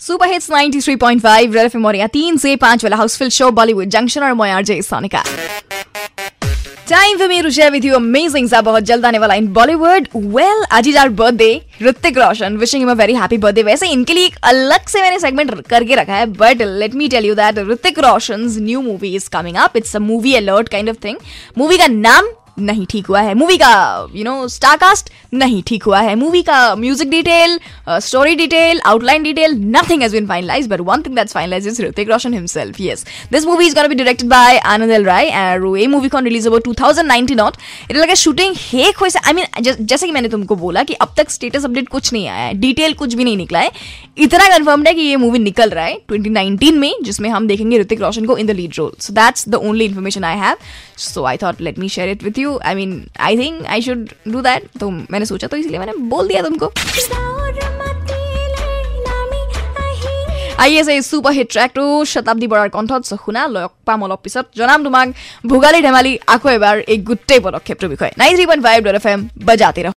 Super hits 93.5 red FM और या तीन से पाँच वाला हाउसफुल शो बॉलीवुड जंक्शन और मैं RJ Sonika time for me to share with you amazing सा बहुत जल्द आने वाला इन बॉलीवुड वेल आज is our birthday Hrithik Roshan wishing him a very happy birthday वैसे इनके लिए एक अलग से मैंने सेगमेंट करके रखा है but let me tell you that Hrithik Roshan new movie is coming up it's a movie alert kind of thing movie का नाम नहीं ठीक हुआ है। मूवी का यू नो स्टारकास्ट नहीं ठीक हुआ है। मूवी का music detail story detail outline detail nothing has been finalise but one thing that's finalise is Hrithik Roshan himself yes this movie is gonna be directed by Anand L Rai and ये movie cone release about two thousand nineteen not it लगे shooting हेक हो I mean जैसे कि मैंने तुमको बोला कि अब तक स्टेटस अपडेट कुछ नहीं आया है डिटेल कुछ भी नहीं निकला है। इतना कन्फर्मड है कि ये मूवी निकल रहा है 2019 में, जिसमें हम देखेंगे ऋतिक रोशन को in the lead role so that's the only information I have so I thought let me share it with you I mean I think I should do that तो मैंने सोचा तो इसलिए मैंने बोल दिया तुमको আহি আছে এই চুপাৰ হিট ট্ৰেকটো শতাব্দী বৰাৰ কণ্ঠত শুনা লগ পাম অলপ পিছত জনাম তোমাক ভোগালী ধেমালি আকৌ এবাৰ এই গোটেই পদক্ষেপটোৰ বিষয়ে nine three point five dot F M বজাতে ৰহ